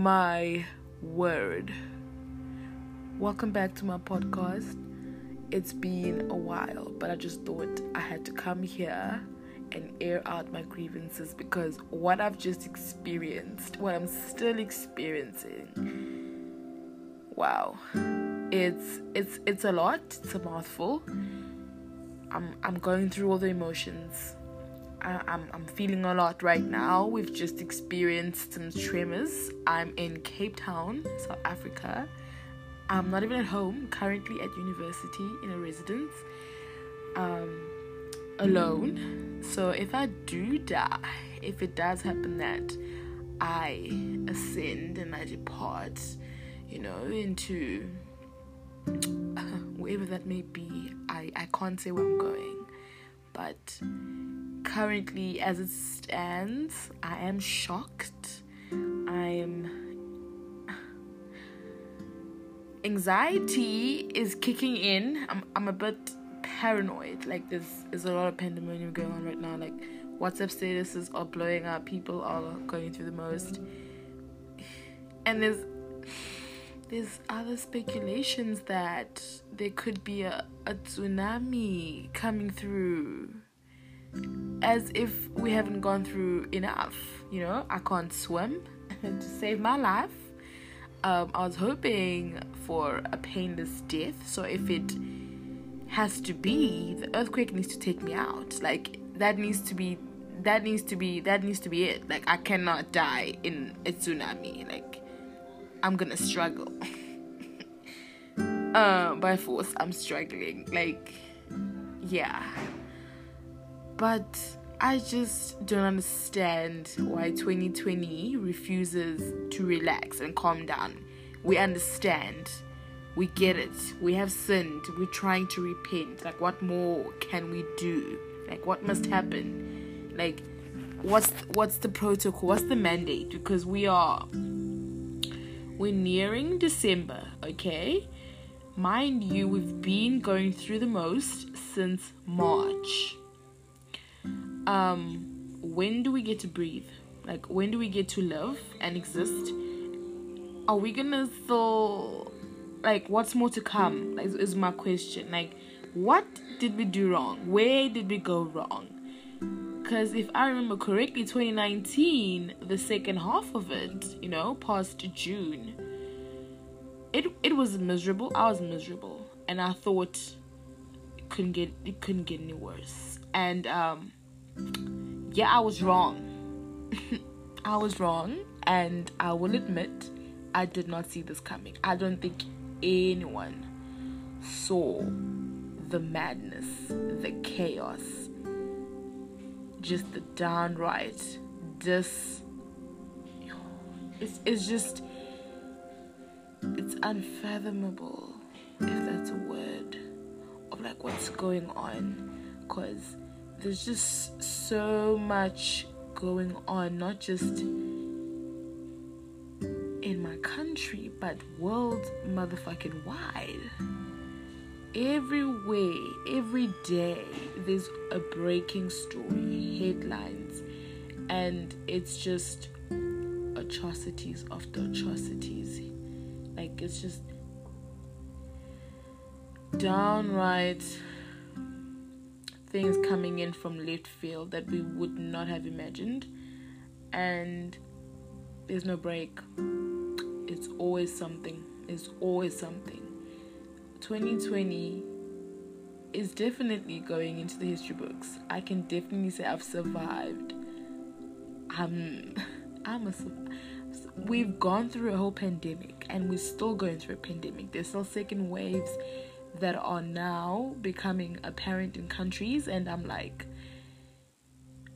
my word. Welcome back to my podcast. It's been a while, but I just thought I had to come here and air out my grievances because what I've just experienced, what I'm still experiencing, wow. It's it's it's a lot, it's a mouthful. I'm I'm going through all the emotions I, I'm, I'm feeling a lot right now. We've just experienced some tremors. I'm in Cape Town, South Africa. I'm not even at home, currently at university in a residence, um, alone. So if I do die, if it does happen that I ascend and I depart, you know, into wherever that may be, I, I can't say where I'm going. But currently, as it stands, I am shocked. I'm. Anxiety is kicking in. I'm, I'm a bit paranoid. Like, there's, there's a lot of pandemonium going on right now. Like, WhatsApp statuses are blowing up. People are going through the most. And there's there's other speculations that there could be a, a tsunami coming through as if we haven't gone through enough. You know, I can't swim to save my life. Um, I was hoping for a painless death, so if it has to be, the earthquake needs to take me out. Like that needs to be, that needs to be, that needs to be it. Like I cannot die in a tsunami. Like I'm gonna struggle. uh, by force, I'm struggling. Like, yeah. But I just don't understand why 2020 refuses to relax and calm down. We understand. We get it. We have sinned. We're trying to repent. Like, what more can we do? Like, what must happen? Like, what's what's the protocol? What's the mandate? Because we are we're nearing December, okay? Mind you, we've been going through the most since March um when do we get to breathe? Like when do we get to live and exist? Are we gonna still like what's more to come? Like is my question. Like what did we do wrong? Where did we go wrong? Because if i remember correctly 2019 the second half of it you know past june it it was miserable. I was miserable. And i thought it couldn't get it couldn't get any worse. And um yeah, I was wrong. I was wrong, and I will admit I did not see this coming. I don't think anyone saw the madness, the chaos, just the downright this it's, it's just it's unfathomable if that's a word of like what's going on because there's just so much going on, not just in my country, but world motherfucking wide. Everywhere, every day, there's a breaking story, headlines, and it's just atrocities after atrocities. Like, it's just downright things coming in from left field that we would not have imagined. And there's no break. It's always something. It's always something. 2020 is definitely going into the history books. I can definitely say i've survived. I'm i'm a we've gone through a whole pandemic and we're still going through a pandemic. There's still second waves that are now becoming apparent in countries and I'm like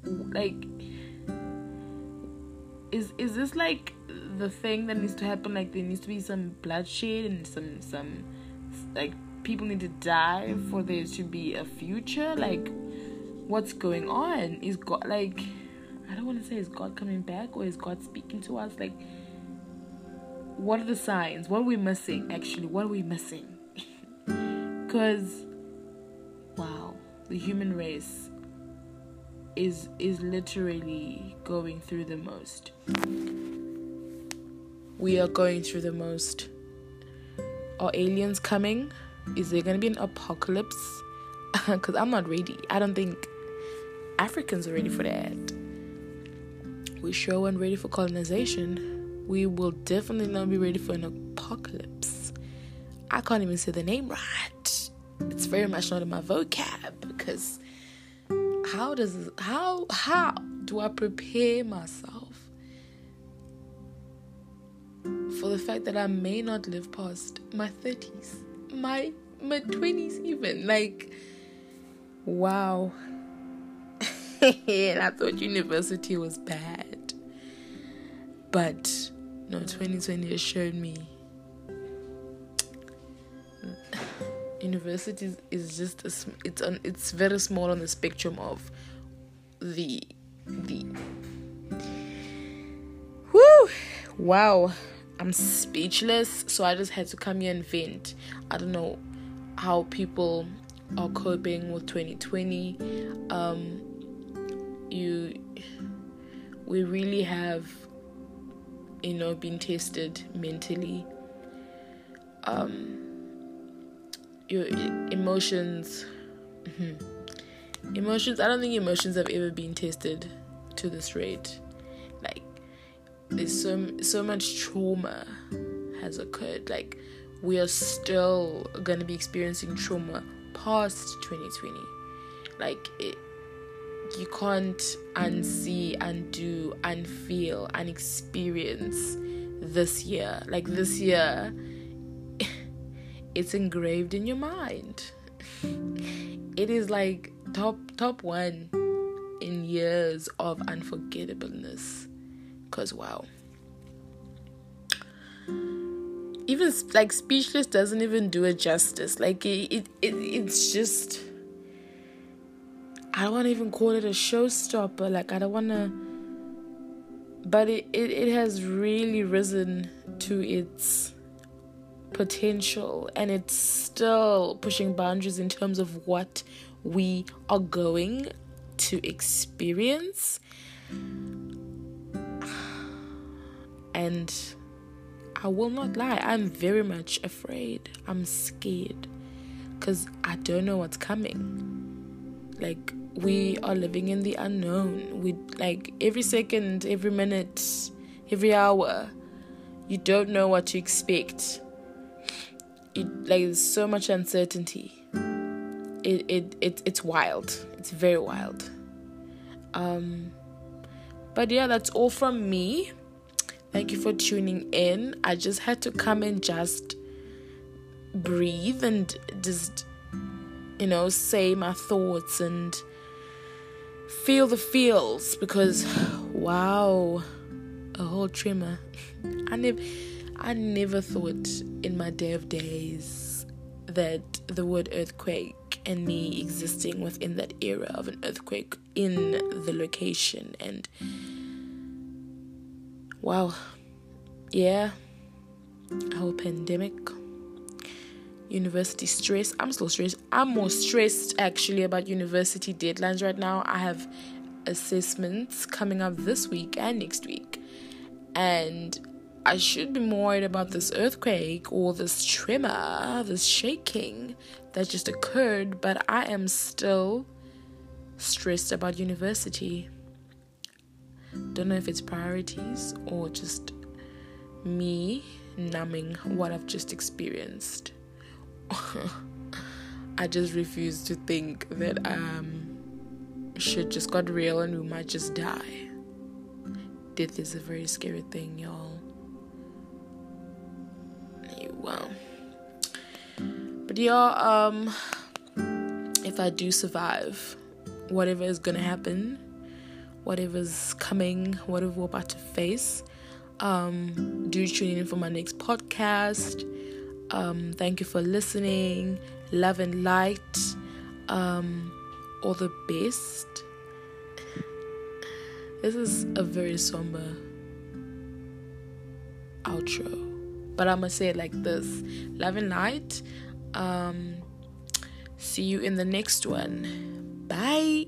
like is is this like the thing that needs to happen? Like there needs to be some bloodshed and some some like people need to die for there to be a future? Like what's going on? Is god like i don't want to say is god coming back or is god speaking to us? Like what are the signs? What are we missing actually? What are we missing because wow the human race is is literally going through the most we are going through the most. Are aliens coming? Is there going to be an apocalypse? Because I'm not ready. I don't think Africans are ready for that. We sure weren't ready for colonization. We will definitely not be ready for an apocalypse. I can't even say the name right. It's very much not in my vocab because how does how how do I prepare myself for the fact that I may not live past my 30s, my mid 20s even like wow and I thought university was bad. But no, 2020 has shown me university is just a, it's on it's very small on the spectrum of the the whoo wow. I'm speechless. So i just had to come here and vent. I don't know how people are coping with 2020 um you we really have you know been tested mentally. Um your emotions mm-hmm. emotions i don't think emotions have ever been tested to this rate like there's so so much trauma has occurred like we are still going to be experiencing trauma past 2020 like it you can't unsee, undo, unfeel, and experience this year. Like this year, it's engraved in your mind. It is like top top one in years of unforgettableness. Cause wow. Even like speechless doesn't even do it justice. Like it, it, it it's just I don't want to even call it a showstopper. Like I don't want to, but it, it it has really risen to its potential, and it's still pushing boundaries in terms of what we are going to experience. And I will not lie, I'm very much afraid. I'm scared because I don't know what's coming. Like, we are living in the unknown. We like every second, every minute, every hour, you don't know what to expect. It like there's so much uncertainty. It it, it it's wild. It's very wild. Um but yeah, that's all from me. Thank you for tuning in. I just had to come and just breathe and just you know say my thoughts and feel the feels because wow a whole tremor i never i never thought in my day of days that the word earthquake and me existing within that era of an earthquake in the location and wow yeah our pandemic university stress. I'm still stressed. I'm more stressed actually about university deadlines right now. I have assessments coming up this week and next week. And I should be more worried about this earthquake or this tremor, this shaking that just occurred, but I am still stressed about university. Don't know if it's priorities or just me numbing what I've just experienced. I just refuse to think that um shit just got real and we might just die. Death is a very scary thing, y'all. Well, but yeah, um, if I do survive, whatever is gonna happen, whatever's coming, whatever we're about to face, um, do tune in for my next podcast. Um, thank you for listening. Love and light. Um, all the best. This is a very somber outro, but I'm gonna say it like this: Love and light. Um, see you in the next one. Bye.